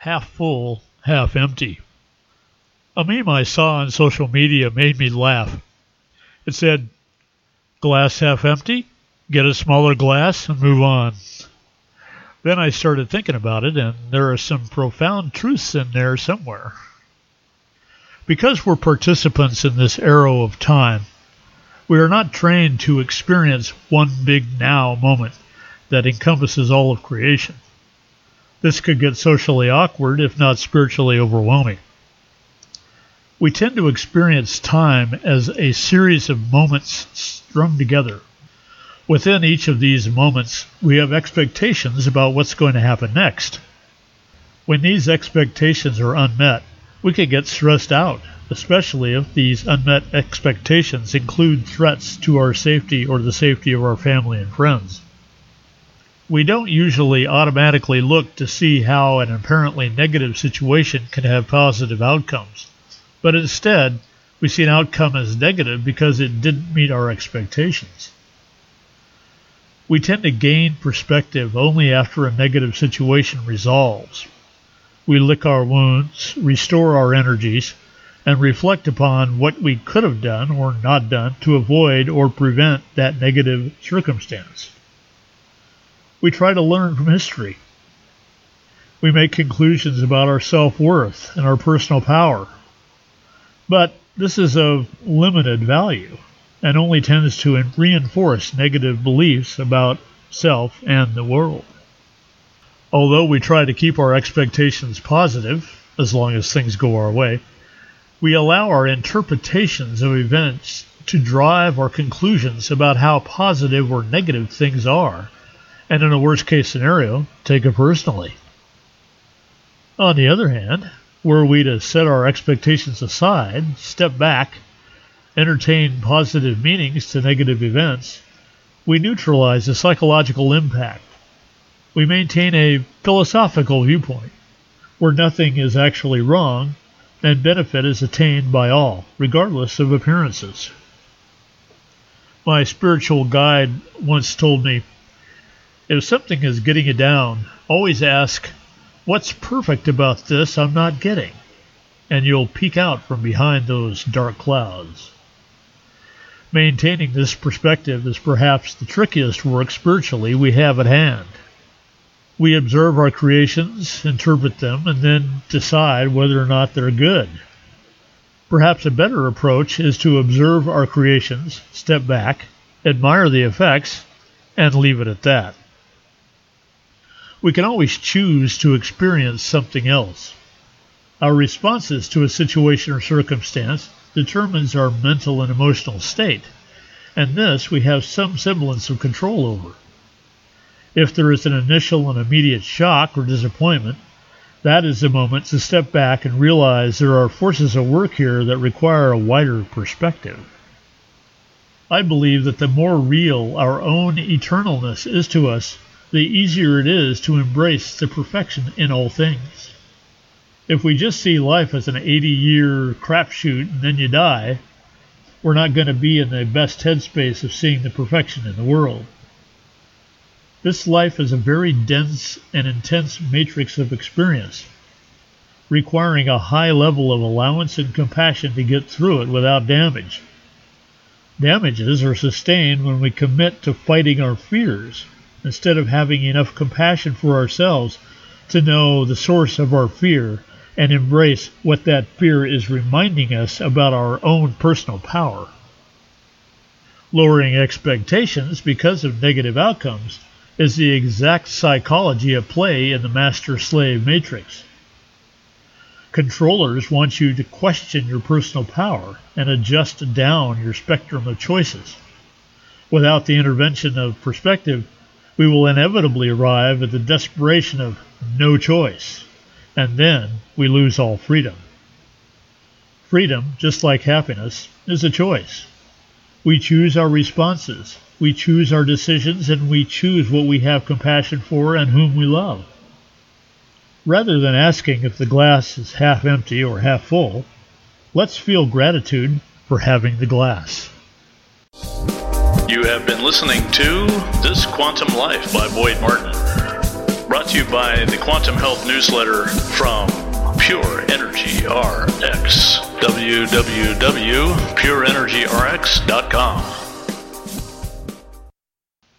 half full, half empty. A meme I saw on social media made me laugh. It said, Glass half empty? Get a smaller glass and move on. Then I started thinking about it, and there are some profound truths in there somewhere. Because we're participants in this arrow of time, we are not trained to experience one big now moment that encompasses all of creation. This could get socially awkward, if not spiritually overwhelming. We tend to experience time as a series of moments strung together. Within each of these moments, we have expectations about what's going to happen next. When these expectations are unmet, we can get stressed out, especially if these unmet expectations include threats to our safety or the safety of our family and friends. We don't usually automatically look to see how an apparently negative situation can have positive outcomes but instead we see an outcome as negative because it didn't meet our expectations. We tend to gain perspective only after a negative situation resolves. We lick our wounds, restore our energies, and reflect upon what we could have done or not done to avoid or prevent that negative circumstance. We try to learn from history. We make conclusions about our self worth and our personal power but this is of limited value and only tends to reinforce negative beliefs about self and the world. Although we try to keep our expectations positive, as long as things go our way, we allow our interpretations of events to drive our conclusions about how positive or negative things are, and in a worst case scenario, take it personally. On the other hand, were we to set our expectations aside, step back, entertain positive meanings to negative events, we neutralize the psychological impact. We maintain a philosophical viewpoint where nothing is actually wrong and benefit is attained by all, regardless of appearances. My spiritual guide once told me if something is getting you down, always ask, What's perfect about this I'm not getting? And you'll peek out from behind those dark clouds. Maintaining this perspective is perhaps the trickiest work spiritually we have at hand. We observe our creations, interpret them, and then decide whether or not they're good. Perhaps a better approach is to observe our creations, step back, admire the effects, and leave it at that. We can always choose to experience something else. Our responses to a situation or circumstance determines our mental and emotional state, and this we have some semblance of control over. If there is an initial and immediate shock or disappointment, that is the moment to step back and realize there are forces at work here that require a wider perspective. I believe that the more real our own eternalness is to us, the easier it is to embrace the perfection in all things. If we just see life as an 80 year crapshoot and then you die, we're not going to be in the best headspace of seeing the perfection in the world. This life is a very dense and intense matrix of experience, requiring a high level of allowance and compassion to get through it without damage. Damages are sustained when we commit to fighting our fears instead of having enough compassion for ourselves to know the source of our fear and embrace what that fear is reminding us about our own personal power. Lowering expectations because of negative outcomes is the exact psychology at play in the master slave matrix. Controllers want you to question your personal power and adjust down your spectrum of choices. Without the intervention of perspective, we will inevitably arrive at the desperation of no choice, and then we lose all freedom. Freedom, just like happiness, is a choice. We choose our responses, we choose our decisions, and we choose what we have compassion for and whom we love. Rather than asking if the glass is half empty or half full, let's feel gratitude for having the glass. You have been listening to This Quantum Life by Boyd Martin. Brought to you by the Quantum Health newsletter from Pure Energy RX. www.pureenergyrx.com.